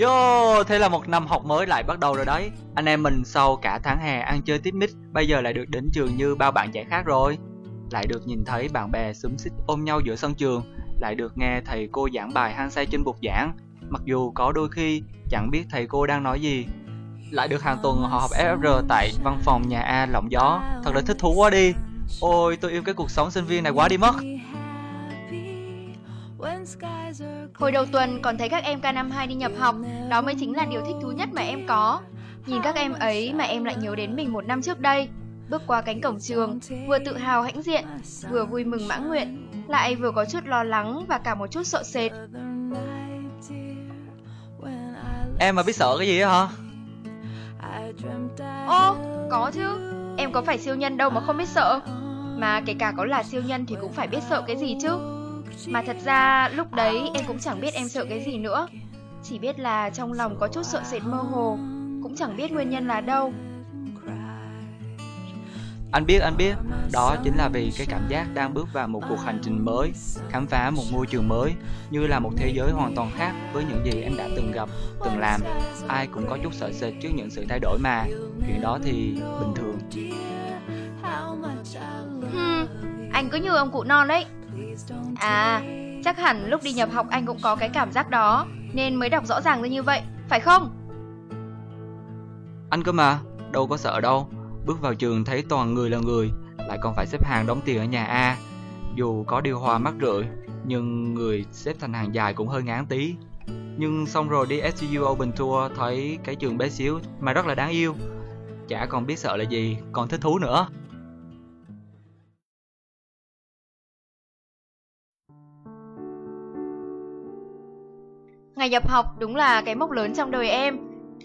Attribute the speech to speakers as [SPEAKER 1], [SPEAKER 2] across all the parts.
[SPEAKER 1] Yo, thế là một năm học mới lại bắt đầu rồi đấy. Anh em mình sau cả tháng hè ăn chơi tiếp mít Bây giờ lại được đến trường như bao bạn trẻ khác rồi. Lại được nhìn thấy bạn bè xúm xích ôm nhau giữa sân trường. Lại được nghe thầy cô giảng bài hăng say trên bục giảng. Mặc dù có đôi khi chẳng biết thầy cô đang nói gì. Lại được hàng tuần họ học FR tại văn phòng nhà A lộng gió. Thật là thích thú quá đi. Ôi tôi yêu cái cuộc sống sinh viên này quá đi mất.
[SPEAKER 2] Hồi đầu tuần còn thấy các em K52 đi nhập học, đó mới chính là điều thích thú nhất mà em có. Nhìn các em ấy mà em lại nhớ đến mình một năm trước đây. Bước qua cánh cổng trường, vừa tự hào hãnh diện, vừa vui mừng mãn nguyện, lại vừa có chút lo lắng và cả một chút sợ sệt.
[SPEAKER 1] Em mà biết sợ cái gì hả?
[SPEAKER 2] Ô, có chứ. Em có phải siêu nhân đâu mà không biết sợ. Mà kể cả có là siêu nhân thì cũng phải biết sợ cái gì chứ. Mà thật ra lúc đấy em cũng chẳng biết em sợ cái gì nữa. Chỉ biết là trong lòng có chút sợ sệt mơ hồ. Cũng chẳng biết nguyên nhân là đâu.
[SPEAKER 1] Anh biết, anh biết. Đó chính là vì cái cảm giác đang bước vào một cuộc hành trình mới Khám phá một môi trường mới Như là một thế giới hoàn toàn khác với những gì em đã từng gặp, từng làm. Ai cũng có chút sợ sệt trước những sự thay đổi mà. Chuyện đó thì bình thường.
[SPEAKER 2] Hmm, anh cứ như ông cụ non đấy À, chắc hẳn lúc đi nhập học anh cũng có cái cảm giác đó Nên mới đọc rõ ràng ra như vậy, phải không?
[SPEAKER 1] Anh cơ mà, đâu có sợ đâu. Bước vào trường thấy toàn người là người Lại còn phải xếp hàng đóng tiền ở nhà A. Dù có điều hòa mắc rượi Nhưng người xếp thành hàng dài cũng hơi ngán tí. Nhưng xong rồi đi SCU Open Tour Thấy cái trường bé xíu mà rất là đáng yêu. Chả còn biết sợ là gì, còn thích thú nữa.
[SPEAKER 2] Ngày nhập học đúng là cái mốc lớn trong đời em.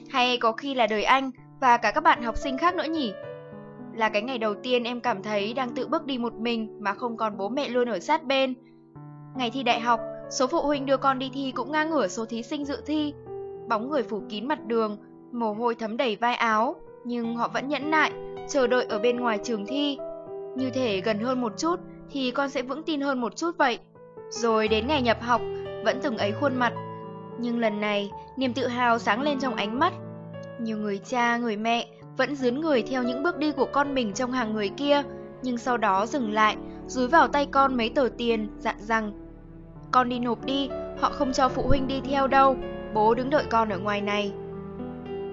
[SPEAKER 2] Hay có khi là đời anh và cả các bạn học sinh khác nữa nhỉ? Là cái ngày đầu tiên em cảm thấy đang tự bước đi một mình mà không còn bố mẹ luôn ở sát bên. Ngày thi đại học, số phụ huynh đưa con đi thi cũng ngang ngửa số thí sinh dự thi. Bóng người phủ kín mặt đường, mồ hôi thấm đầy vai áo Nhưng họ vẫn nhẫn nại, chờ đợi ở bên ngoài trường thi. Như thể gần hơn một chút thì con sẽ vững tin hơn một chút vậy. Rồi đến ngày nhập học, vẫn từng ấy khuôn mặt nhưng lần này, niềm tự hào sáng lên trong ánh mắt. Nhiều người cha, người mẹ vẫn dướn người theo những bước đi của con mình trong hàng người kia, nhưng sau đó dừng lại, dúi vào tay con mấy tờ tiền, dặn rằng Con đi nộp đi, họ không cho phụ huynh đi theo đâu, bố đứng đợi con ở ngoài này.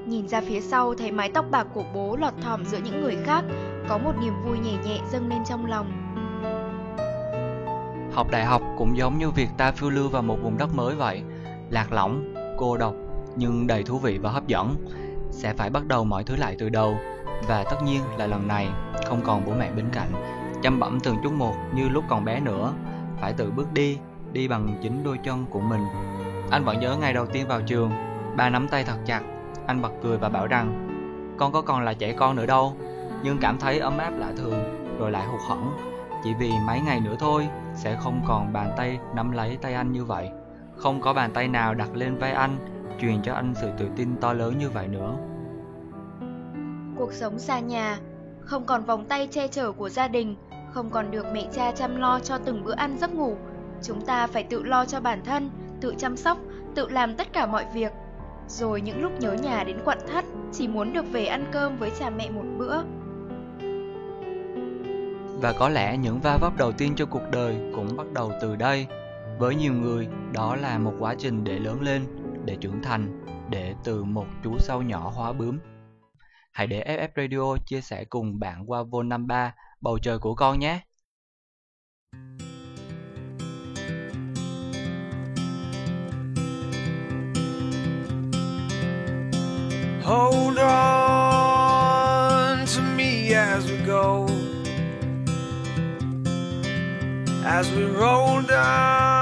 [SPEAKER 2] Nhìn ra phía sau thấy mái tóc bạc của bố lọt thỏm giữa những người khác, có một niềm vui nhẹ nhẹ dâng lên trong lòng.
[SPEAKER 1] Học đại học cũng giống như việc ta phiêu lưu vào một vùng đất mới vậy lạc lõng, cô độc nhưng đầy thú vị và hấp dẫn. Sẽ phải bắt đầu mọi thứ lại từ đầu và tất nhiên là lần này không còn bố mẹ bên cạnh, chăm bẩm từng chút một như lúc còn bé nữa, phải tự bước đi, đi bằng chính đôi chân của mình. Anh vẫn nhớ ngày đầu tiên vào trường, ba nắm tay thật chặt, anh bật cười và bảo rằng con có còn là trẻ con nữa đâu, nhưng cảm thấy ấm áp lạ thường rồi lại hụt hẫng, chỉ vì mấy ngày nữa thôi sẽ không còn bàn tay nắm lấy tay anh như vậy. Không có bàn tay nào đặt lên vai anh Truyền cho anh sự tự tin to lớn như vậy nữa.
[SPEAKER 2] Cuộc sống xa nhà Không còn vòng tay che chở của gia đình Không còn được mẹ cha chăm lo cho từng bữa ăn giấc ngủ. Chúng ta phải tự lo cho bản thân Tự chăm sóc Tự làm tất cả mọi việc. Rồi những lúc nhớ nhà đến quặn thắt Chỉ muốn được về ăn cơm với cha mẹ một bữa.
[SPEAKER 1] Và có lẽ những va vấp đầu tiên cho cuộc đời cũng bắt đầu từ đây với nhiều người, đó là một quá trình để lớn lên, để trưởng thành, để từ một chú sâu nhỏ hóa bướm. Hãy để FF Radio chia sẻ cùng bạn qua Vol 53 bầu trời của con nhé. Hold on to me as we go As we roll down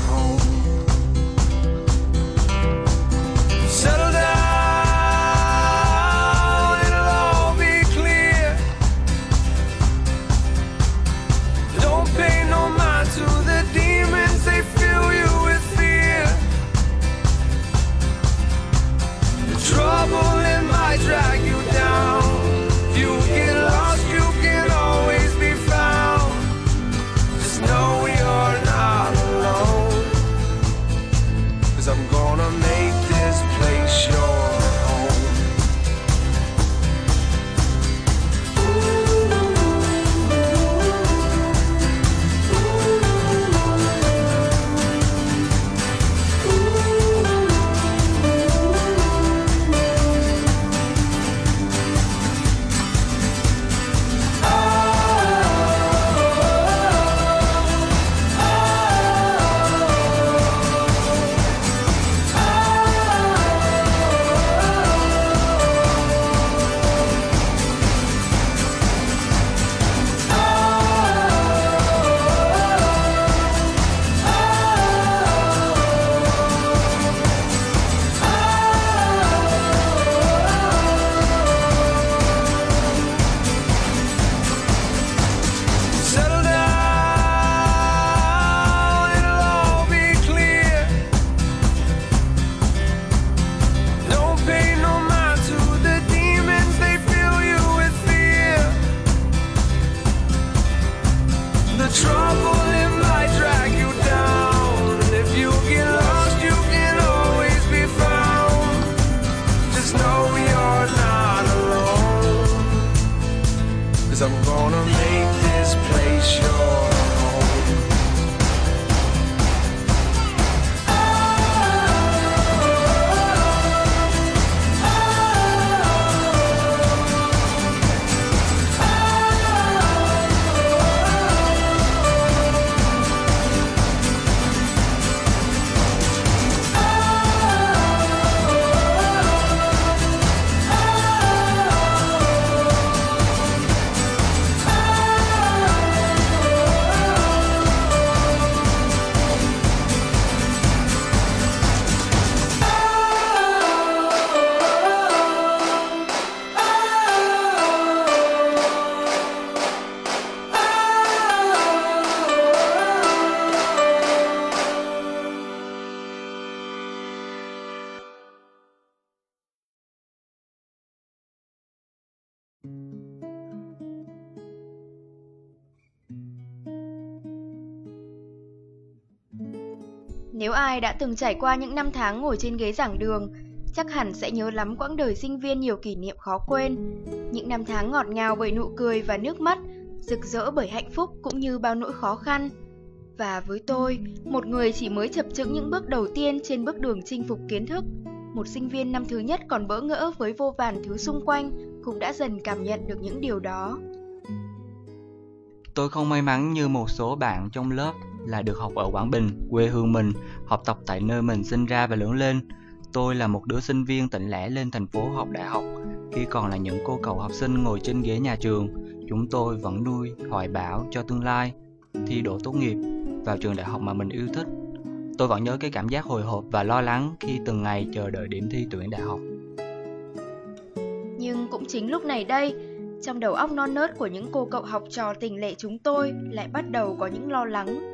[SPEAKER 2] Nếu ai đã từng trải qua những năm tháng ngồi trên ghế giảng đường, chắc hẳn sẽ nhớ lắm quãng đời sinh viên nhiều kỷ niệm khó quên. Những năm tháng ngọt ngào bởi nụ cười và nước mắt, rực rỡ bởi hạnh phúc cũng như bao nỗi khó khăn. Và với tôi, một người chỉ mới chập chững những bước đầu tiên trên bước đường chinh phục kiến thức, một sinh viên năm thứ nhất còn bỡ ngỡ với vô vàn thứ xung quanh cũng đã dần cảm nhận được những điều đó.
[SPEAKER 1] Tôi không may mắn như một số bạn trong lớp là được học ở Quảng Bình, quê hương mình, học tập tại nơi mình sinh ra và lớn lên. Tôi là một đứa sinh viên tỉnh lẻ lên thành phố học đại học. Khi còn là những cô cậu học sinh ngồi trên ghế nhà trường, chúng tôi vẫn nuôi hoài bão cho tương lai, thi đỗ tốt nghiệp vào trường đại học mà mình yêu thích. Tôi vẫn nhớ cái cảm giác hồi hộp và lo lắng khi từng ngày chờ đợi điểm thi tuyển đại học.
[SPEAKER 2] Nhưng cũng chính lúc này đây, trong đầu óc non nớt của những cô cậu học trò tình lệ chúng tôi lại bắt đầu có những lo lắng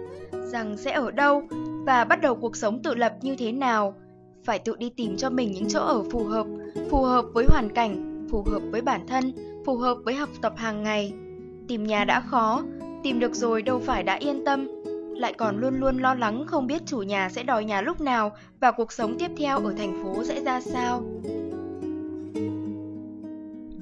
[SPEAKER 2] rằng sẽ ở đâu và bắt đầu cuộc sống tự lập như thế nào. Phải tự đi tìm cho mình những chỗ ở phù hợp, phù hợp với hoàn cảnh, phù hợp với bản thân, phù hợp với học tập hàng ngày. Tìm nhà đã khó, tìm được rồi đâu phải đã yên tâm, lại còn luôn luôn lo lắng không biết chủ nhà sẽ đòi nhà lúc nào và cuộc sống tiếp theo ở thành phố sẽ ra sao.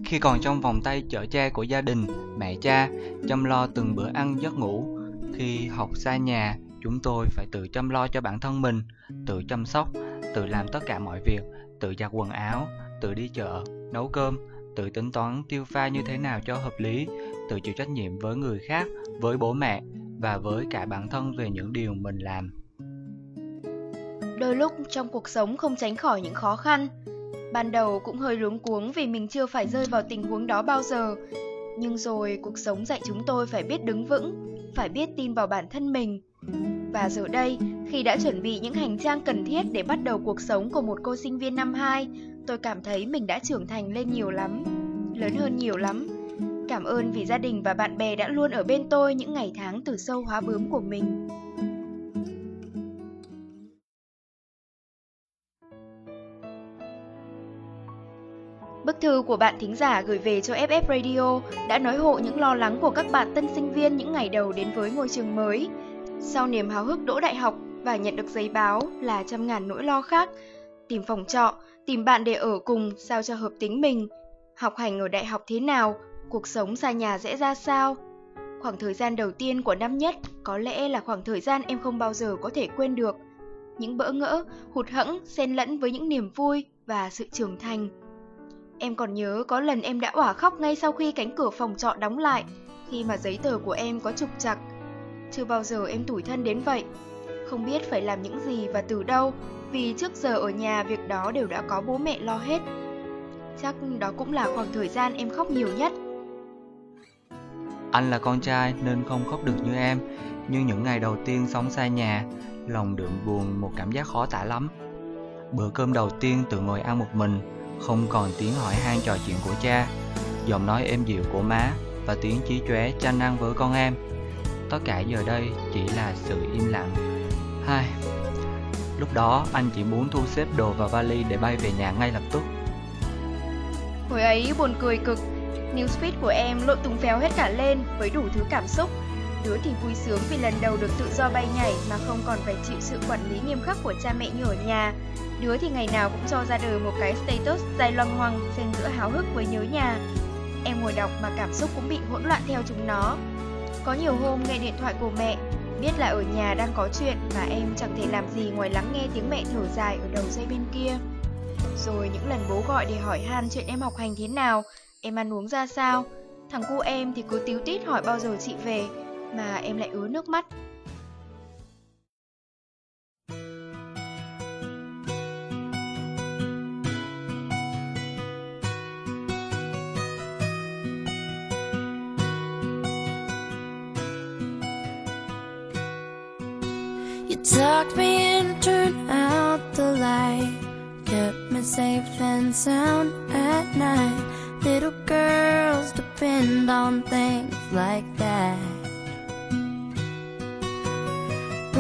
[SPEAKER 1] Khi còn trong vòng tay chở che của gia đình, mẹ cha, chăm lo từng bữa ăn giấc ngủ. Khi học xa nhà, chúng tôi phải tự chăm lo cho bản thân mình, tự chăm sóc, tự làm tất cả mọi việc, tự giặt quần áo, tự đi chợ, nấu cơm, tự tính toán tiêu pha như thế nào cho hợp lý, tự chịu trách nhiệm với người khác, với bố mẹ và với cả bản thân về những điều mình làm.
[SPEAKER 2] Đôi lúc trong cuộc sống không tránh khỏi những khó khăn. Ban đầu cũng hơi luống cuống vì mình chưa phải rơi vào tình huống đó bao giờ. Nhưng rồi cuộc sống dạy chúng tôi phải biết đứng vững, phải biết tin vào bản thân mình. Và giờ đây, khi đã chuẩn bị những hành trang cần thiết để bắt đầu cuộc sống của một cô sinh viên năm 2, tôi cảm thấy mình đã trưởng thành lên nhiều lắm, lớn hơn nhiều lắm. Cảm ơn vì gia đình và bạn bè đã luôn ở bên tôi những ngày tháng từ sâu hóa bướm của mình. Bức thư của bạn thính giả gửi về cho FF Radio đã nói hộ những lo lắng của các bạn tân sinh viên những ngày đầu đến với ngôi trường mới. Sau niềm háo hức đỗ đại học và nhận được giấy báo là trăm ngàn nỗi lo khác, tìm phòng trọ, tìm bạn để ở cùng sao cho hợp tính mình, học hành ở đại học thế nào, cuộc sống xa nhà sẽ ra sao. Khoảng thời gian đầu tiên của năm nhất có lẽ là khoảng thời gian em không bao giờ có thể quên được. Những bỡ ngỡ, hụt hẫng xen lẫn với những niềm vui và sự trưởng thành. Em còn nhớ có lần em đã òa khóc ngay sau khi cánh cửa phòng trọ đóng lại, khi mà giấy tờ của em có trục trặc. Chưa bao giờ em tủi thân đến vậy. Không biết phải làm những gì và từ đâu, vì trước giờ ở nhà việc đó đều đã có bố mẹ lo hết. Chắc đó cũng là khoảng thời gian em khóc nhiều nhất.
[SPEAKER 1] Anh là con trai nên không khóc được như em, nhưng những ngày đầu tiên sống xa nhà, lòng đượm buồn một cảm giác khó tả lắm. Bữa cơm đầu tiên tự ngồi ăn một mình, không còn tiếng hỏi han trò chuyện của cha, giọng nói êm dịu của má và tiếng chí chóe tranh ăn với con em. Tất cả giờ đây chỉ là sự im lặng. Hai. Lúc đó anh chỉ muốn thu xếp đồ vào vali để bay về nhà ngay lập tức.
[SPEAKER 2] Hồi ấy buồn cười cực, newsfeed của em lộn tung phèo hết cả lên với đủ thứ cảm xúc. Đứa thì vui sướng vì lần đầu được tự do bay nhảy mà không còn phải chịu sự quản lý nghiêm khắc của cha mẹ như ở nhà. Đứa thì ngày nào cũng cho ra đời một cái status dài loang hoang xen giữa háo hức với nhớ nhà. Em ngồi đọc mà cảm xúc cũng bị hỗn loạn theo chúng nó. Có nhiều hôm nghe điện thoại của mẹ, biết là ở nhà đang có chuyện mà em chẳng thể làm gì ngoài lắng nghe tiếng mẹ thở dài ở đầu dây bên kia. Rồi những lần bố gọi để hỏi han chuyện em học hành thế nào, em ăn uống ra sao. Thằng cu em thì cứ tíu tít hỏi bao giờ chị về, mà em lại ứa nước mắt.
[SPEAKER 3] Tucked me in, turned out the light, kept me safe and sound at night. Little girls depend on things like that.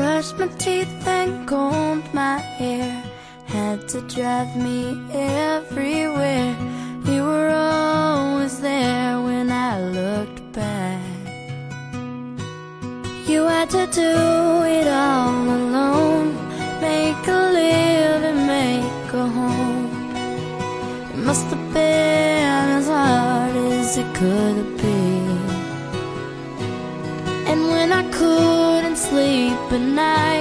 [SPEAKER 3] Brushed my teeth and combed my hair, had to drive me everywhere. You were always there when I looked back. You had to do it all alone. Make a living, make a home. It must have been as hard as it could night,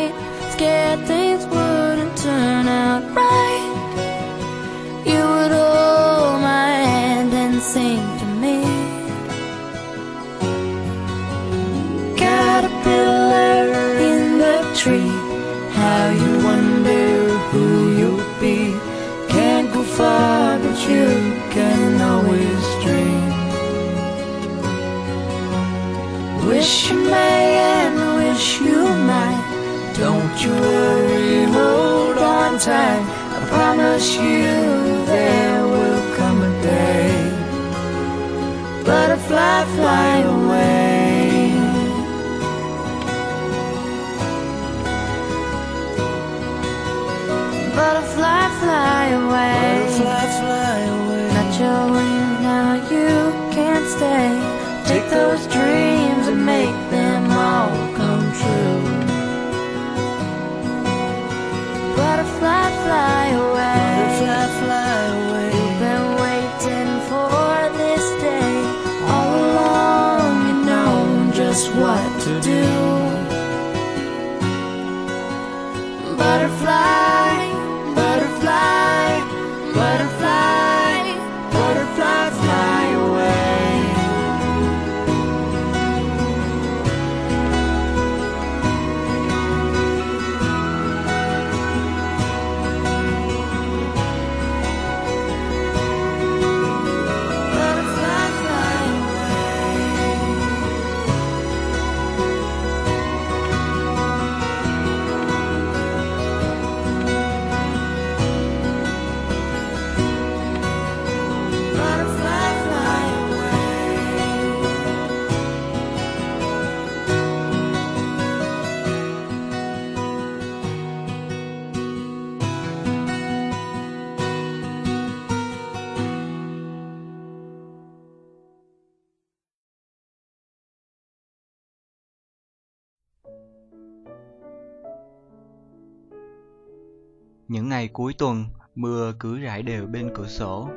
[SPEAKER 1] Những ngày cuối tuần, mưa cứ rải đều bên cửa sổ.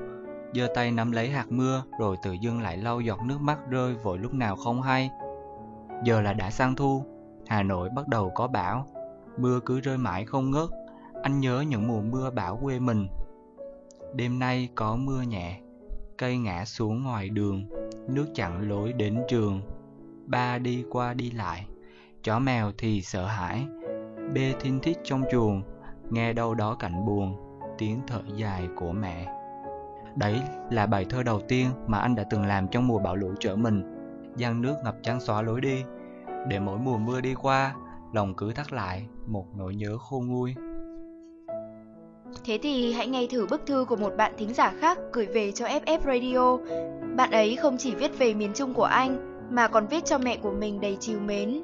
[SPEAKER 1] giơ tay nắm lấy hạt mưa rồi tự dưng lại lau giọt nước mắt rơi vội lúc nào không hay. Giờ là đã sang thu, Hà Nội bắt đầu có bão. Mưa cứ rơi mãi không ngớt. Anh nhớ những mùa mưa bão quê mình. Đêm nay có mưa nhẹ, cây ngã xuống ngoài đường, nước chặn lối đến trường. Ba đi qua đi lại, chó mèo thì sợ hãi, bê thinh thít trong chuồng, nghe đâu đó cảnh buồn, tiếng thở dài của mẹ. Đấy là bài thơ đầu tiên mà anh đã từng làm trong mùa bão lũ trở mình, giăng nước ngập trắng xóa lối đi, để mỗi mùa mưa đi qua, lòng cứ thắt lại một nỗi nhớ khôn nguôi.
[SPEAKER 2] Thế thì hãy nghe thử bức thư của một bạn thính giả khác gửi về cho FF Radio. Bạn ấy không chỉ viết về miền Trung của anh, mà còn viết cho mẹ của mình đầy chiều mến.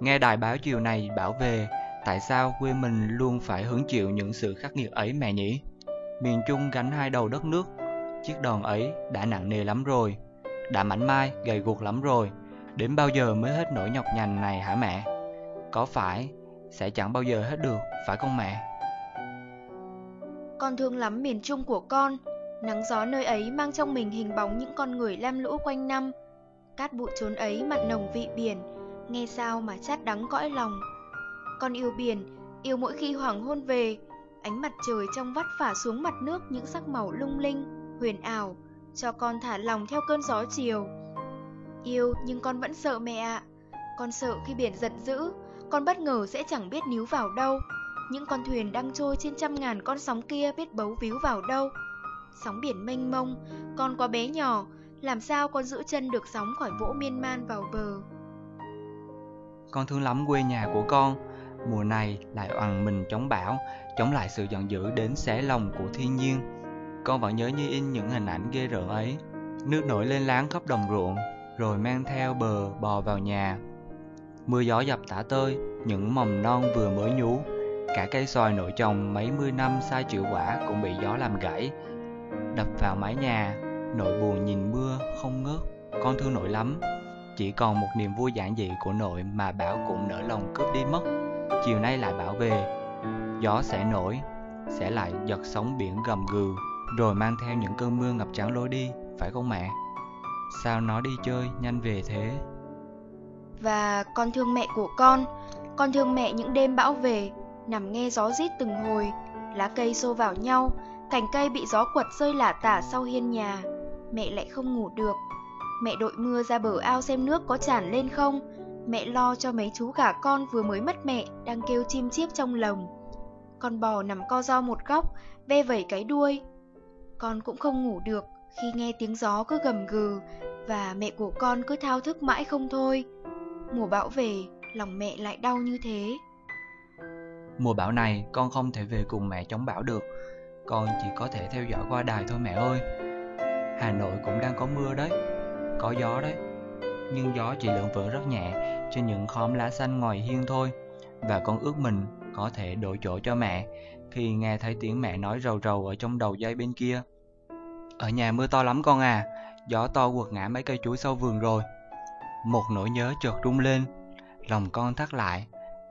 [SPEAKER 1] Nghe đài báo chiều này bảo về, tại sao quê mình luôn phải hứng chịu những sự khắc nghiệt ấy mẹ nhỉ? Miền Trung gánh hai đầu đất nước, chiếc đòn ấy đã nặng nề lắm rồi đã mảnh mai, gầy guộc lắm rồi, đến bao giờ mới hết nỗi nhọc nhằn này hả mẹ? Có phải sẽ chẳng bao giờ hết được, phải không mẹ?
[SPEAKER 2] Con thương lắm miền Trung của con, nắng gió nơi ấy mang trong mình hình bóng những con người lam lũ quanh năm. Cát bụi trốn ấy mặn nồng vị biển, nghe sao mà chát đắng cõi lòng. Con yêu biển, yêu mỗi khi hoàng hôn về, ánh mặt trời trong vắt phả xuống mặt nước những sắc màu lung linh, huyền ảo, cho con thả lòng theo cơn gió chiều. Yêu nhưng con vẫn sợ mẹ ạ. Con sợ khi biển giận dữ, con bất ngờ sẽ chẳng biết níu vào đâu. Những con thuyền đang trôi trên trăm ngàn con sóng kia biết bấu víu vào đâu. Sóng biển mênh mông, con quá bé nhỏ, làm sao con giữ chân được sóng khỏi vỗ miên man vào bờ.
[SPEAKER 1] Con thương lắm quê nhà của con, mùa này lại oằn mình chống bão, chống lại sự giận dữ đến xé lòng của thiên nhiên. Con vẫn nhớ như in những hình ảnh ghê rợn ấy. Nước nổi lên láng khắp đồng ruộng, rồi mang theo bờ bò vào nhà. Mưa gió dập tả tơi, những mầm non vừa mới nhú. Cả cây xoài nội trồng mấy mươi năm sai chịu quả cũng bị gió làm gãy. Đập vào mái nhà, nội buồn nhìn mưa không ngớt. Con thương nội lắm. Chỉ còn một niềm vui giản dị của nội mà Bảo cũng nỡ lòng cướp đi mất. Chiều nay lại Bảo về, gió sẽ nổi, sẽ lại giật sóng biển gầm gừ rồi mang theo những cơn mưa ngập trắng lối đi, phải không mẹ? Sao nó đi chơi nhanh về thế?
[SPEAKER 2] Và con thương mẹ của con, con thương mẹ những đêm bão về, nằm nghe gió rít từng hồi, lá cây xô vào nhau, cành cây bị gió quật rơi lả tả sau hiên nhà. Mẹ lại không ngủ được. Mẹ đội mưa ra bờ ao xem nước có tràn lên không. Mẹ lo cho mấy chú gà con vừa mới mất mẹ đang kêu chim chiếp trong lồng. Con bò nằm co ro một góc, ve vẩy cái đuôi, con cũng không ngủ được khi nghe tiếng gió cứ gầm gừ và mẹ của con cứ thao thức mãi không thôi. Mùa bão về, lòng mẹ lại đau như thế.
[SPEAKER 1] Mùa bão này con không thể về cùng mẹ chống bão được, con chỉ có thể theo dõi qua đài thôi mẹ ơi. Hà Nội cũng đang có mưa đấy, có gió đấy, nhưng gió chỉ lượn vỡ rất nhẹ trên những khóm lá xanh ngoài hiên thôi. Và con ước mình có thể đổi chỗ cho mẹ khi nghe thấy tiếng mẹ nói rầu rầu ở trong đầu dây bên kia. Ở nhà mưa to lắm con à, gió to quật ngã mấy cây chuối sau vườn rồi. Một nỗi nhớ chợt rung lên, lòng con thắt lại,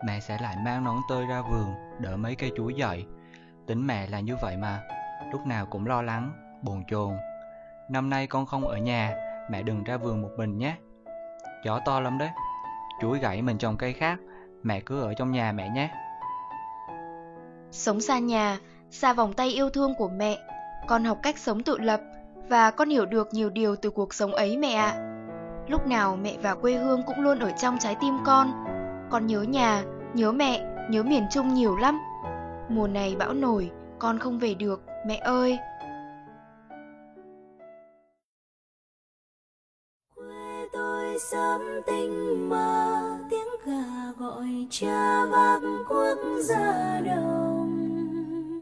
[SPEAKER 1] mẹ sẽ lại mang nón tơi ra vườn đỡ mấy cây chuối dậy. Tính mẹ là như vậy mà, lúc nào cũng lo lắng, bồn chồn. Năm nay con không ở nhà, mẹ đừng ra vườn một mình nhé. Gió to lắm đấy, chuối gãy mình trồng cây khác, mẹ cứ ở trong nhà mẹ nhé.
[SPEAKER 2] Sống xa nhà, xa vòng tay yêu thương của mẹ, con học cách sống tự lập và con hiểu được nhiều điều từ cuộc sống ấy mẹ ạ. Lúc nào mẹ và quê hương cũng luôn ở trong trái tim con. Con nhớ nhà, nhớ mẹ, nhớ miền Trung nhiều lắm. Mùa này bão nổi, con không về được, mẹ ơi.
[SPEAKER 3] Sớm tinh mơ, tiếng gà gọi cha vác quốc gia đồng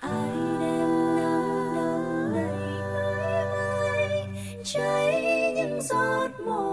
[SPEAKER 3] ai đem nắng đông ngày ơi ơi cháy những giọt mồ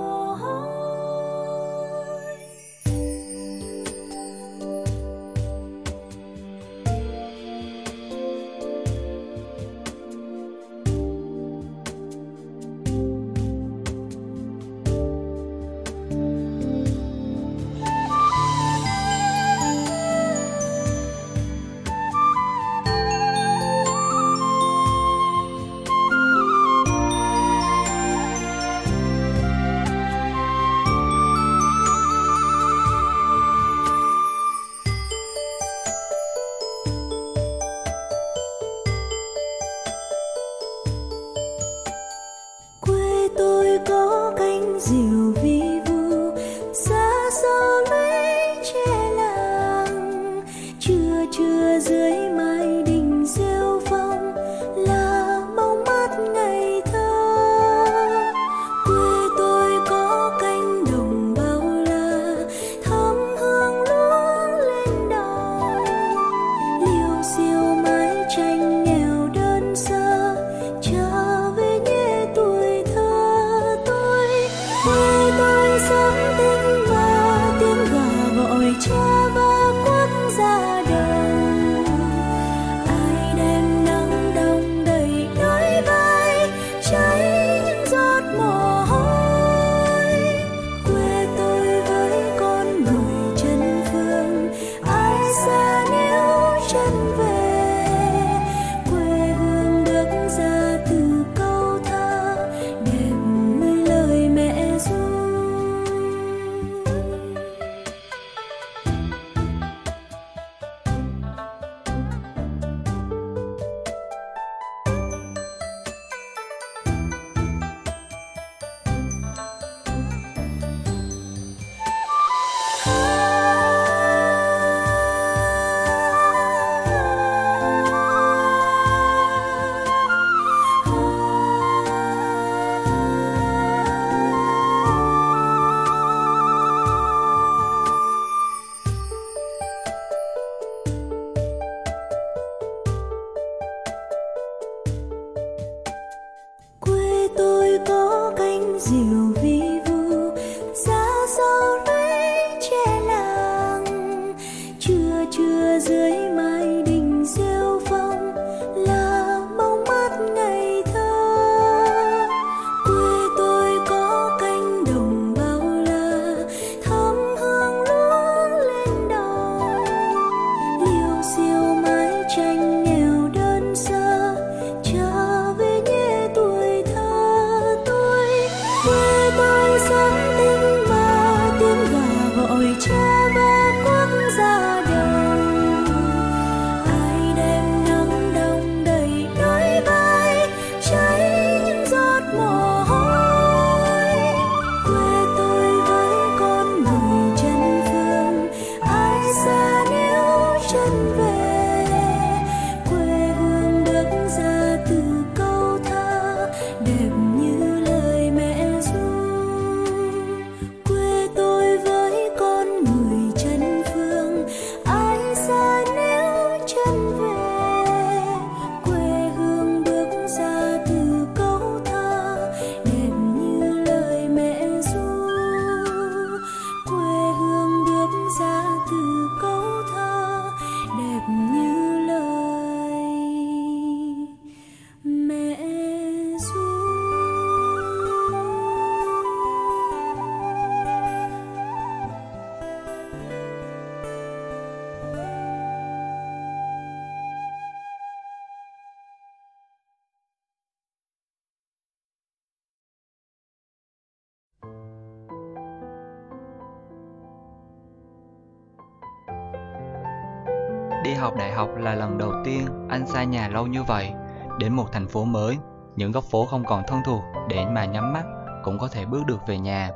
[SPEAKER 1] học đại học là lần đầu tiên anh xa nhà lâu như vậy, đến một thành phố mới, những góc phố không còn thân thuộc để mà nhắm mắt cũng có thể bước được về nhà.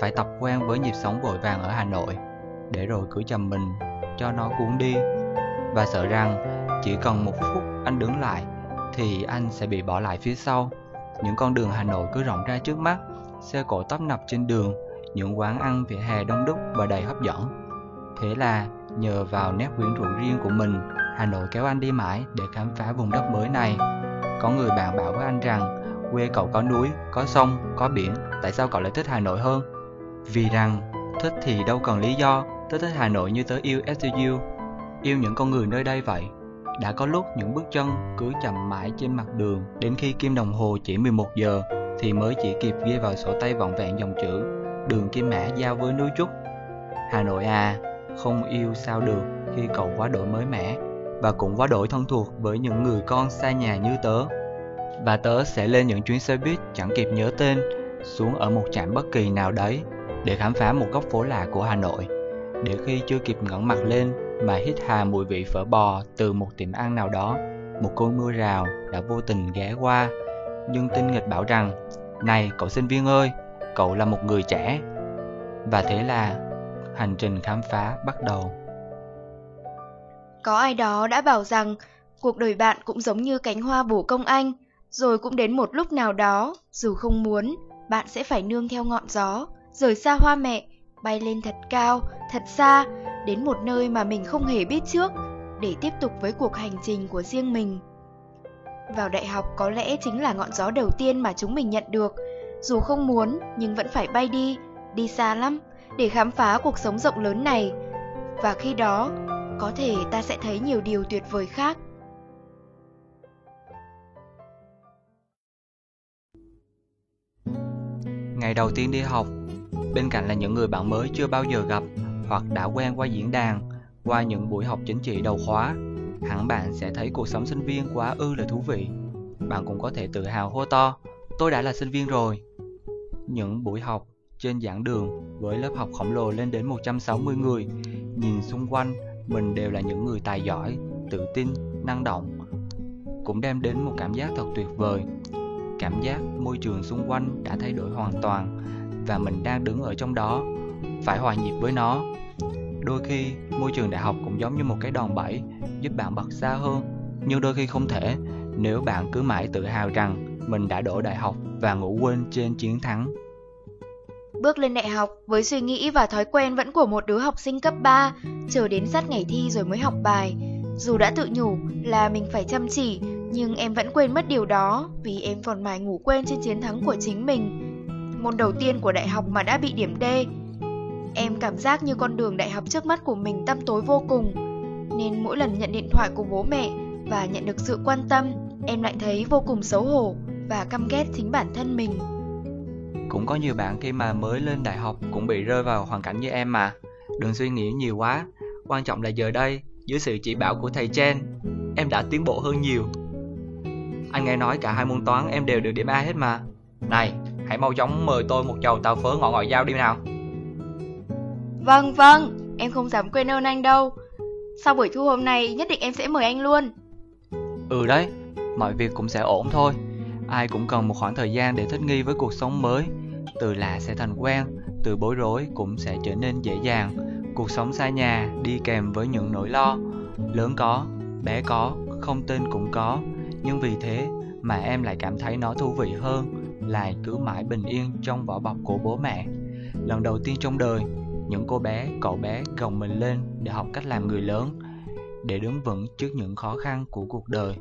[SPEAKER 1] Phải tập quen với nhịp sống vội vàng ở Hà Nội, để rồi cứ chầm mình cho nó cuốn đi. Và sợ rằng chỉ cần một phút anh đứng lại thì anh sẽ bị bỏ lại phía sau. Những con đường Hà Nội cứ rộng ra trước mắt, xe cộ tấp nập trên đường, những quán ăn vỉa hè đông đúc và đầy hấp dẫn. Thế là nhờ vào nét quyến rũ riêng của mình, Hà Nội kéo anh đi mãi để khám phá vùng đất mới này. Có người bạn bảo với anh rằng quê cậu có núi, có sông, có biển, tại sao cậu lại thích Hà Nội hơn? Vì rằng thích thì đâu cần lý do, tớ thích Hà Nội như tớ yêu STU, yêu những con người nơi đây vậy. Đã có lúc những bước chân cứ chậm mãi trên mặt đường Đến khi kim đồng hồ chỉ 11 giờ Thì mới chỉ kịp ghi vào sổ tay vọng vẹn dòng chữ Đường Kim Mã giao với núi Trúc Hà Nội à, không yêu sao được khi cậu quá đổi mới mẻ Và cũng quá đổi thân thuộc với những người con xa nhà như tớ. Và tớ sẽ lên những chuyến xe buýt chẳng kịp nhớ tên Xuống ở một trạm bất kỳ nào đấy Để khám phá một góc phố lạ của Hà Nội. Để khi chưa kịp ngẩng mặt lên mà hít hà mùi vị phở bò từ một tiệm ăn nào đó, một cơn mưa rào đã vô tình ghé qua. Nhưng tinh nghịch bảo rằng, này, cậu sinh viên ơi, cậu là một người trẻ. Và thế là hành trình khám phá bắt đầu
[SPEAKER 2] có ai đó đã bảo rằng cuộc đời bạn cũng giống như cánh hoa bổ công anh rồi cũng đến một lúc nào đó dù không muốn bạn sẽ phải nương theo ngọn gió rời xa hoa mẹ bay lên thật cao thật xa đến một nơi mà mình không hề biết trước để tiếp tục với cuộc hành trình của riêng mình. Vào đại học có lẽ chính là ngọn gió đầu tiên mà chúng mình nhận được, dù không muốn nhưng vẫn phải bay đi đi xa lắm để khám phá cuộc sống rộng lớn này. Và khi đó, có thể ta sẽ thấy nhiều điều tuyệt vời khác.
[SPEAKER 1] Ngày đầu tiên đi học, bên cạnh là những người bạn mới chưa bao giờ gặp hoặc đã quen qua diễn đàn, qua những buổi học chính trị đầu khóa, hẳn bạn sẽ thấy cuộc sống sinh viên quá ư là thú vị. Bạn cũng có thể tự hào hô to, tôi đã là sinh viên rồi. Những buổi học trên giảng đường với lớp học khổng lồ lên đến 160 người, nhìn xung quanh mình đều là những người tài giỏi, tự tin, năng động. Cũng đem đến một cảm giác thật tuyệt vời. Cảm giác môi trường xung quanh đã thay đổi hoàn toàn và mình đang đứng ở trong đó, phải hòa nhịp với nó. Đôi khi, môi trường đại học cũng giống như một cái đòn bẩy giúp bạn bật xa hơn, nhưng đôi khi không thể nếu bạn cứ mãi tự hào rằng mình đã đổ đại học và ngủ quên trên chiến thắng.
[SPEAKER 2] Bước lên đại học với suy nghĩ và thói quen vẫn của một đứa học sinh cấp 3, chờ đến sát ngày thi rồi mới học bài. Dù đã tự nhủ là mình phải chăm chỉ, nhưng em vẫn quên mất điều đó vì em còn mải ngủ quên trên chiến thắng của chính mình. Môn đầu tiên của đại học mà đã bị điểm D. Em cảm giác như con đường đại học trước mắt của mình tăm tối vô cùng, nên mỗi lần nhận điện thoại của bố mẹ và nhận được sự quan tâm, em lại thấy vô cùng xấu hổ và căm ghét chính bản thân mình.
[SPEAKER 1] Cũng có nhiều bạn khi mà mới lên đại học cũng bị rơi vào hoàn cảnh như em mà. Đừng suy nghĩ nhiều quá, quan trọng là giờ đây, dưới sự chỉ bảo của thầy Chen, em đã tiến bộ hơn nhiều. Anh nghe nói cả hai môn toán em đều được điểm A hết mà. Này, hãy mau chóng mời tôi một chầu tàu phớ ngọ ngọt dao đi nào.
[SPEAKER 2] Vâng, vâng, em không dám quên ơn anh đâu. Sau buổi thu hôm nay nhất định em sẽ mời anh luôn.
[SPEAKER 1] Ừ đấy, mọi việc cũng sẽ ổn thôi. Ai cũng cần một khoảng thời gian để thích nghi với cuộc sống mới. Từ lạ sẽ thành quen, từ bối rối cũng sẽ trở nên dễ dàng. Cuộc sống xa nhà đi kèm với những nỗi lo. Lớn có, bé có, không tên cũng có. Nhưng vì thế mà em lại cảm thấy nó thú vị hơn là cứ mãi bình yên trong vỏ bọc của bố mẹ. Lần đầu tiên trong đời, những cô bé, cậu bé gồng mình lên để học cách làm người lớn, để đứng vững trước những khó khăn của cuộc đời.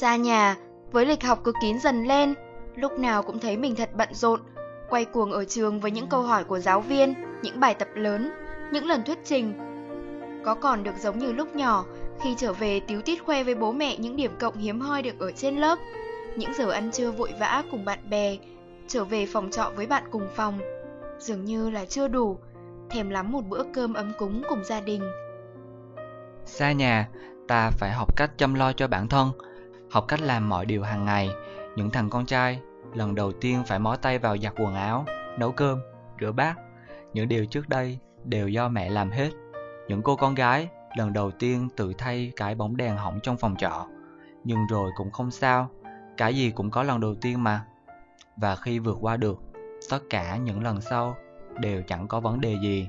[SPEAKER 2] Xa nhà, với lịch học cứ kín dần lên, lúc nào cũng thấy mình thật bận rộn, quay cuồng ở trường với những câu hỏi của giáo viên, những bài tập lớn, những lần thuyết trình. Có còn được giống như lúc nhỏ, khi trở về tíu tít khoe với bố mẹ những điểm cộng hiếm hoi được ở trên lớp, những giờ ăn trưa vội vã cùng bạn bè, trở về phòng trọ với bạn cùng phòng. Dường như là chưa đủ, thèm lắm một bữa cơm ấm cúng cùng gia đình.
[SPEAKER 1] Xa nhà, ta phải học cách chăm lo cho bản thân, học cách làm mọi điều hàng ngày. Những thằng con trai lần đầu tiên phải mó tay vào giặt quần áo, nấu cơm, rửa bát. Những điều trước đây đều do mẹ làm hết. Những cô con gái lần đầu tiên tự thay cái bóng đèn hỏng trong phòng trọ. Nhưng rồi cũng không sao, cái gì cũng có lần đầu tiên mà. Và khi vượt qua được, tất cả những lần sau đều chẳng có vấn đề gì.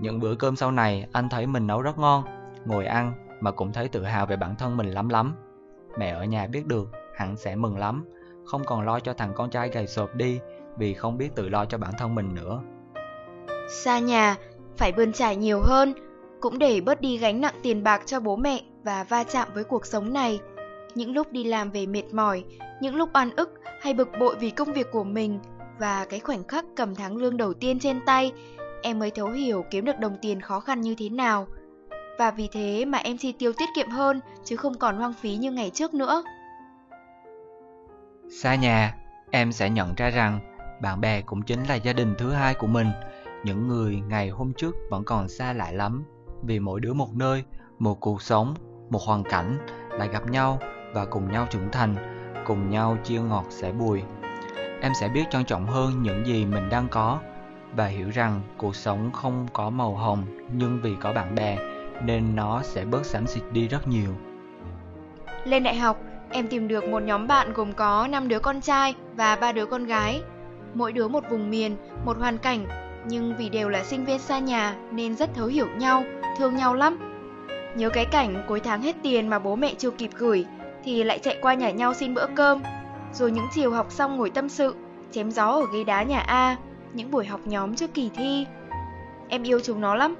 [SPEAKER 1] Những bữa cơm sau này anh thấy mình nấu rất ngon, ngồi ăn mà cũng thấy tự hào về bản thân mình lắm lắm. Mẹ ở nhà biết được, hẳn sẽ mừng lắm, không còn lo cho thằng con trai gầy sộp đi vì không biết tự lo cho bản thân mình nữa.
[SPEAKER 2] Xa nhà, phải bươn trải nhiều hơn, cũng để bớt đi gánh nặng tiền bạc cho bố mẹ và va chạm với cuộc sống này. Những lúc đi làm về mệt mỏi, những lúc oan ức hay bực bội vì công việc của mình và cái khoảnh khắc cầm tháng lương đầu tiên trên tay, em mới thấu hiểu kiếm được đồng tiền khó khăn như thế nào. Và vì thế mà em chi tiêu tiết kiệm hơn chứ không còn hoang phí như ngày trước nữa.
[SPEAKER 1] Xa nhà, em sẽ nhận ra rằng bạn bè cũng chính là gia đình thứ hai của mình. Những người ngày hôm trước vẫn còn xa lạ lắm vì mỗi đứa một nơi, một cuộc sống, một hoàn cảnh lại gặp nhau và cùng nhau trưởng thành, cùng nhau chia ngọt sẻ bùi. Em sẽ biết trân trọng hơn những gì mình đang có và hiểu rằng cuộc sống không có màu hồng nhưng vì có bạn bè nên nó sẽ bớt xám xịt đi rất nhiều.
[SPEAKER 2] Lên đại học, em tìm được một nhóm bạn gồm có 5 đứa con trai và 3 đứa con gái. Mỗi đứa một vùng miền, một hoàn cảnh, nhưng vì đều là sinh viên xa nhà nên rất thấu hiểu nhau, thương nhau lắm. Nhớ cái cảnh cuối tháng hết tiền mà bố mẹ chưa kịp gửi thì lại chạy qua nhà nhau xin bữa cơm, rồi những chiều học xong ngồi tâm sự, chém gió ở ghế đá nhà A, những buổi học nhóm trước kỳ thi. Em yêu chúng nó lắm.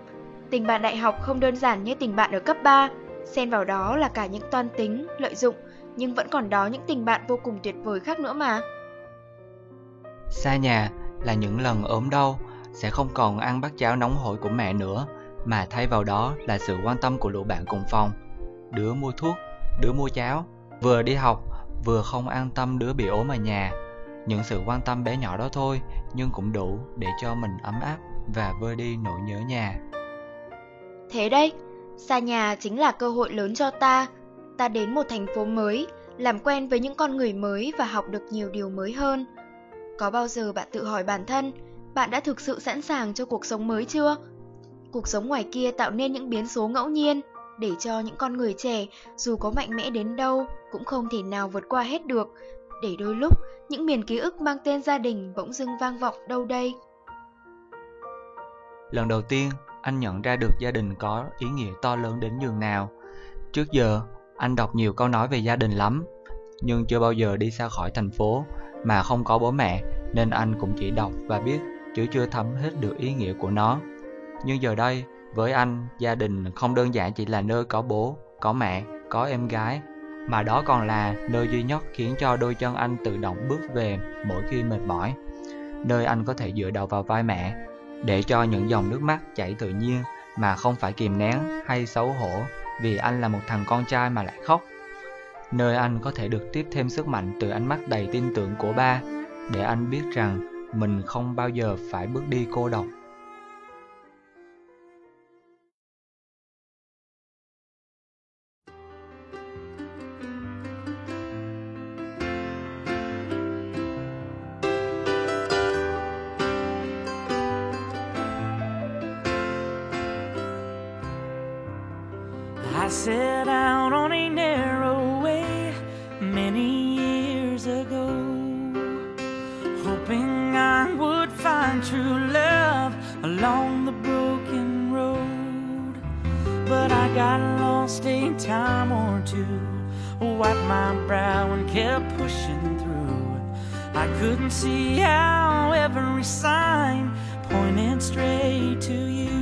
[SPEAKER 2] Tình bạn đại học không đơn giản như tình bạn ở cấp 3, xen vào đó là cả những toan tính, lợi dụng, nhưng vẫn còn đó những tình bạn vô cùng tuyệt vời khác nữa mà.
[SPEAKER 1] Xa nhà là những lần ốm đau sẽ không còn ăn bát cháo nóng hổi của mẹ nữa, mà thay vào đó là sự quan tâm của lũ bạn cùng phòng. Đứa mua thuốc, đứa mua cháo, vừa đi học, vừa không an tâm đứa bị ốm ở nhà. Những sự quan tâm bé nhỏ đó thôi, nhưng cũng đủ để cho mình ấm áp và vơi đi nỗi nhớ nhà.
[SPEAKER 2] Thế đây, xa nhà chính là cơ hội lớn cho ta. Ta đến một thành phố mới, làm quen với những con người mới và học được nhiều điều mới hơn. Có bao giờ bạn tự hỏi bản thân, bạn đã thực sự sẵn sàng cho cuộc sống mới chưa? Cuộc sống ngoài kia tạo nên những biến số ngẫu nhiên, để cho những con người trẻ dù có mạnh mẽ đến đâu cũng không thể nào vượt qua hết được, để đôi lúc những miền ký ức mang tên gia đình bỗng dưng vang vọng đâu đây.
[SPEAKER 1] Lần đầu tiên, anh nhận ra được gia đình có ý nghĩa to lớn đến nhường nào. Trước giờ, anh đọc nhiều câu nói về gia đình lắm, nhưng chưa bao giờ đi xa khỏi thành phố mà không có bố mẹ, nên anh cũng chỉ đọc và biết chứ chưa thấm hết được ý nghĩa của nó. Nhưng giờ đây, với anh, gia đình không đơn giản chỉ là nơi có bố, có mẹ, có em gái, mà đó còn là nơi duy nhất khiến cho đôi chân anh tự động bước về mỗi khi mệt mỏi. Nơi anh có thể dựa đầu vào vai mẹ, để cho những dòng nước mắt chảy tự nhiên mà không phải kìm nén hay xấu hổ vì anh là một thằng con trai mà lại khóc. Nơi anh có thể được tiếp thêm sức mạnh từ ánh mắt đầy tin tưởng của ba, để anh biết rằng mình không bao giờ phải bước đi cô độc.
[SPEAKER 4] Set out on a narrow way many years ago, hoping I would find true love along the broken road. But I got lost a time or two, wiped my brow and kept pushing through. I couldn't see how every sign pointed straight to you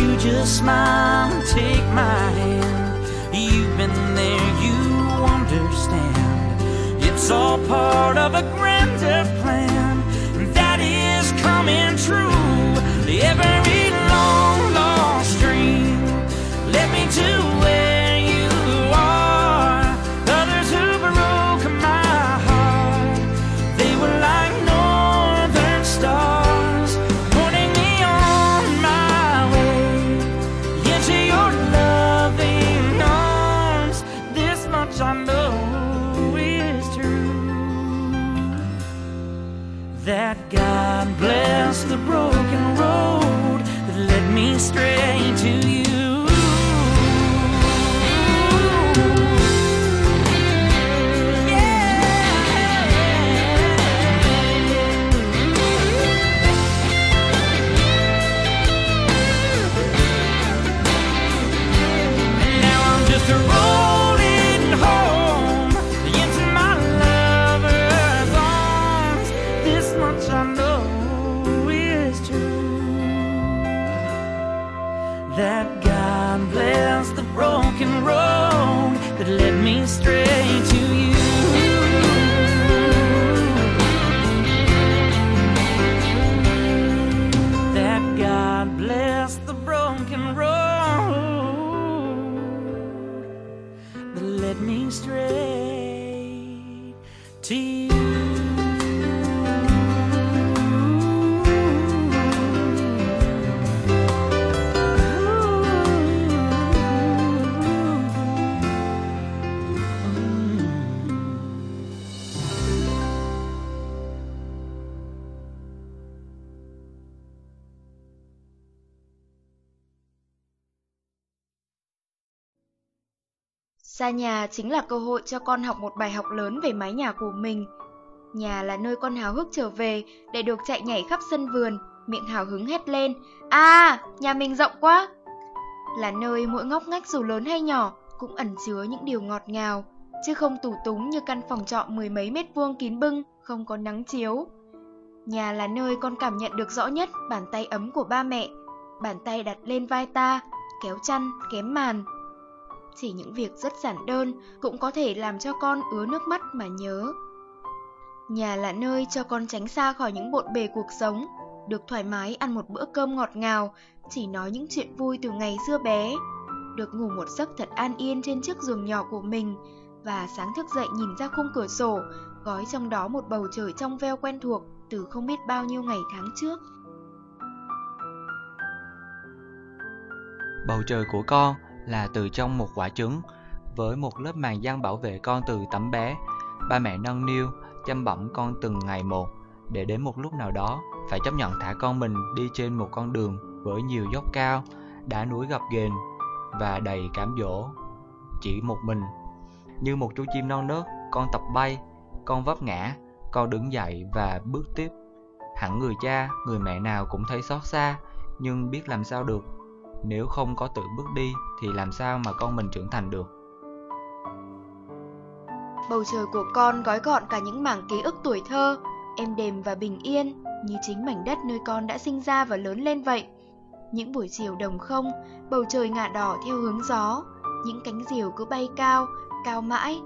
[SPEAKER 4] you just smile and take my hand. You've been there, you understand. It's all part of a grander plan that is coming true. Every
[SPEAKER 2] Xa nhà chính là cơ hội cho con học một bài học lớn về mái nhà của mình. Nhà là nơi con háo hức trở về để được chạy nhảy khắp sân vườn, miệng hào hứng hét lên. À, nhà mình rộng quá! Là nơi mỗi ngóc ngách dù lớn hay nhỏ cũng ẩn chứa những điều ngọt ngào, chứ không tủ túng như căn phòng trọ mười mấy mét vuông kín bưng, không có nắng chiếu. Nhà là nơi con cảm nhận được rõ nhất bàn tay ấm của ba mẹ, bàn tay đặt lên vai ta, kéo chăn, kém màn. Chỉ những việc rất giản đơn cũng có thể làm cho con ứa nước mắt mà nhớ. Nhà là nơi cho con tránh xa khỏi những bộn bề cuộc sống, được thoải mái ăn một bữa cơm ngọt ngào, chỉ nói những chuyện vui từ ngày xưa bé, được ngủ một giấc thật an yên trên chiếc giường nhỏ của mình và sáng thức dậy nhìn ra khung cửa sổ, gói trong đó một bầu trời trong veo quen thuộc từ không biết bao nhiêu ngày tháng trước.
[SPEAKER 1] Bầu trời của con là từ trong một quả trứng, với một lớp màng giăng bảo vệ con từ tấm bé. Ba mẹ nâng niu, chăm bẵm con từng ngày một, để đến một lúc nào đó phải chấp nhận thả con mình đi trên một con đường với nhiều dốc cao, đá núi gập ghềnh và đầy cám dỗ. Chỉ một mình, như một chú chim non nớt, con tập bay, con vấp ngã, con đứng dậy và bước tiếp. Hẳn người cha, người mẹ nào cũng thấy xót xa, nhưng biết làm sao được nếu không có tự bước đi thì làm sao mà con mình trưởng thành được
[SPEAKER 2] Bầu trời của con gói gọn cả những mảng ký ức tuổi thơ, êm đềm và bình yên, như chính mảnh đất nơi con đã sinh ra và lớn lên vậy. Những buổi chiều đồng không, bầu trời ngả đỏ theo hướng gió, những cánh diều cứ bay cao, cao mãi.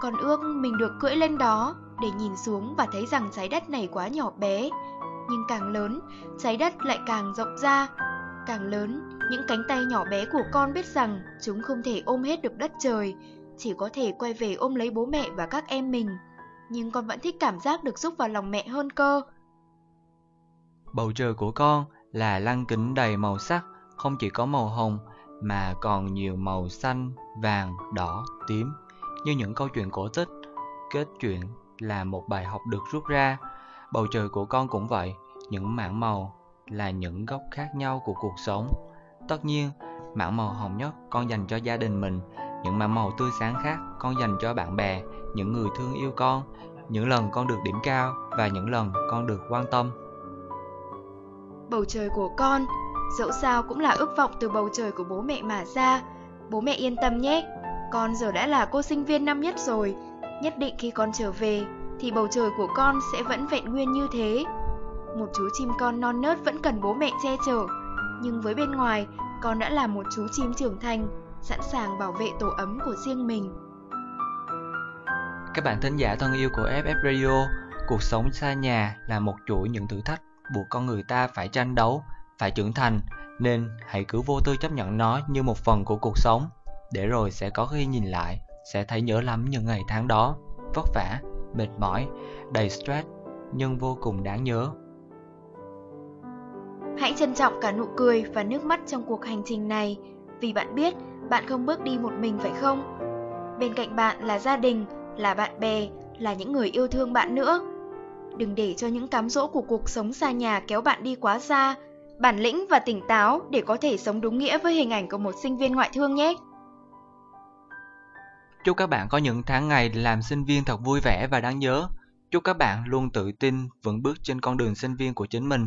[SPEAKER 2] Con ước mình được cưỡi lên đó để nhìn xuống và thấy rằng trái đất này quá nhỏ bé. Nhưng càng lớn, trái đất lại càng rộng ra. Càng lớn, những cánh tay nhỏ bé của con biết rằng chúng không thể ôm hết được đất trời, chỉ có thể quay về ôm lấy bố mẹ và các em mình. Nhưng con vẫn thích cảm giác được giúp vào lòng mẹ hơn cơ.
[SPEAKER 1] Bầu trời của con là lăng kính đầy màu sắc, không chỉ có màu hồng mà còn nhiều màu xanh, vàng, đỏ, tím. Như những câu chuyện cổ tích, kết chuyện là một bài học được rút ra. Bầu trời của con cũng vậy, những mảng màu là những góc khác nhau của cuộc sống. Tất nhiên, mảng màu hồng nhất con dành cho gia đình mình, những mảng màu tươi sáng khác con dành cho bạn bè, những người thương yêu con, những lần con được điểm cao và những lần con được quan tâm.
[SPEAKER 2] Bầu trời của con, dẫu sao cũng là ước vọng từ bầu trời của bố mẹ mà ra. Bố mẹ yên tâm nhé, con giờ đã là cô sinh viên năm nhất rồi, nhất định khi con trở về thì bầu trời của con sẽ vẫn vẹn nguyên như thế. Một chú chim con non nớt vẫn cần bố mẹ che chở, nhưng với bên ngoài, con đã là một chú chim trưởng thành, sẵn sàng bảo vệ tổ ấm của riêng mình.
[SPEAKER 1] Các bạn thính giả thân yêu của FF Radio, cuộc sống xa nhà là một chuỗi những thử thách buộc con người ta phải tranh đấu, phải trưởng thành, nên hãy cứ vô tư chấp nhận nó như một phần của cuộc sống, để rồi sẽ có khi nhìn lại, sẽ thấy nhớ lắm những ngày tháng đó, vất vả, mệt mỏi, đầy stress, nhưng vô cùng đáng nhớ.
[SPEAKER 2] Hãy trân trọng cả nụ cười và nước mắt trong cuộc hành trình này, vì bạn biết bạn không bước đi một mình phải không? Bên cạnh bạn là gia đình, là bạn bè, là những người yêu thương bạn nữa. Đừng để cho những cám dỗ của cuộc sống xa nhà kéo bạn đi quá xa. Bản lĩnh và tỉnh táo để có thể sống đúng nghĩa với hình ảnh của một sinh viên ngoại thương nhé.
[SPEAKER 1] Chúc các bạn có những tháng ngày làm sinh viên thật vui vẻ và đáng nhớ. Chúc các bạn luôn tự tin, vững bước trên con đường sinh viên của chính mình,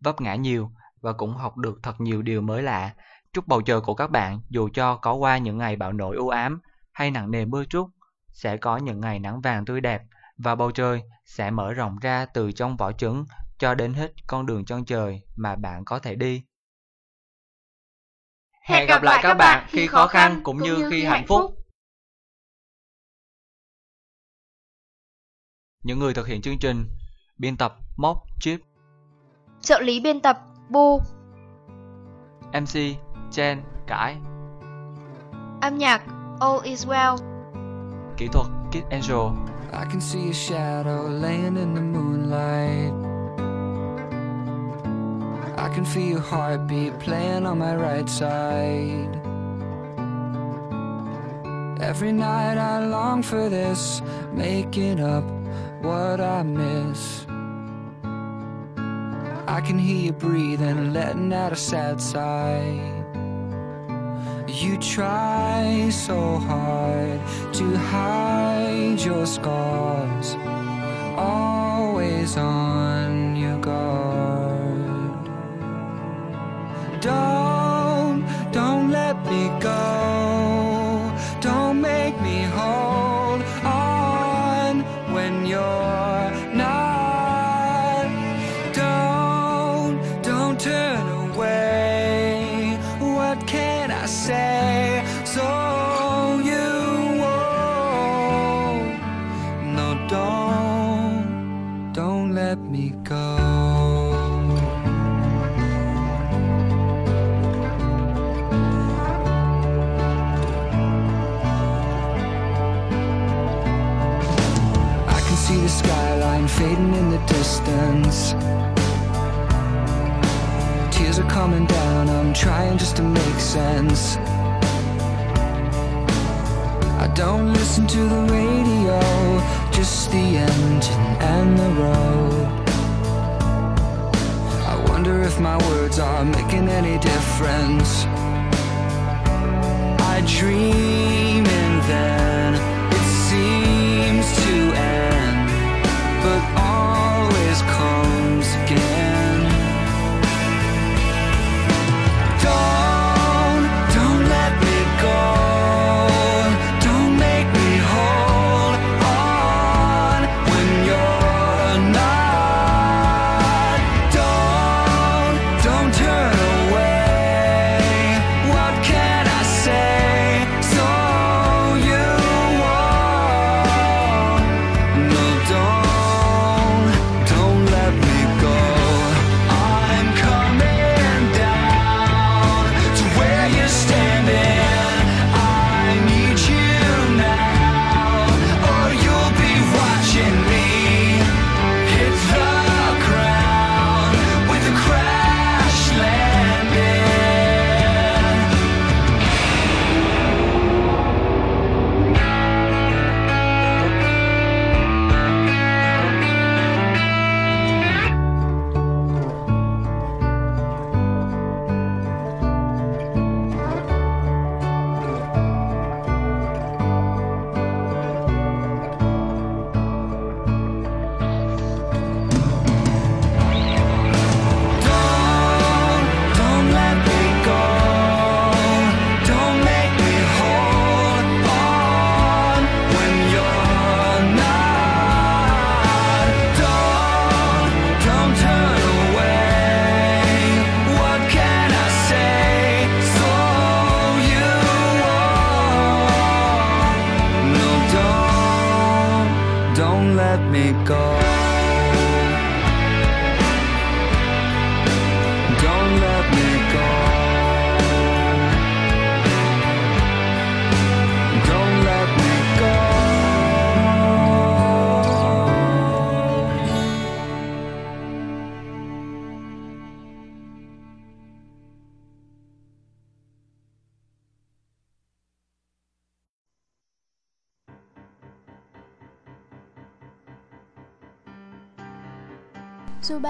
[SPEAKER 1] vấp ngã nhiều và cũng học được thật nhiều điều mới lạ. Chúc bầu trời của các bạn dù cho có qua những ngày bão nổi u ám hay nặng nề mưa trút, sẽ có những ngày nắng vàng tươi đẹp và bầu trời sẽ mở rộng ra từ trong vỏ trứng cho đến hết con đường chân trời mà bạn có thể đi. Hẹn gặp lại các bạn khi khó khăn cũng như khi hạnh phúc. Những người thực hiện chương trình Biên tập Móc Chip
[SPEAKER 2] Trợ lý biên tập Bu
[SPEAKER 1] MC Chen Cải
[SPEAKER 2] Âm nhạc All is well
[SPEAKER 1] Kỹ thuật Kid Angel
[SPEAKER 5] I can see a shadow laying in the moonlight. I can feel your heartbeat playing on my right side. Every night I long for this, making up what I miss. I can hear you breathing, letting out a sad sigh. You try so hard to hide your scars, always on sense. I don't listen to the radio, just the engine and the road. I wonder if my words are making any difference. I dream in then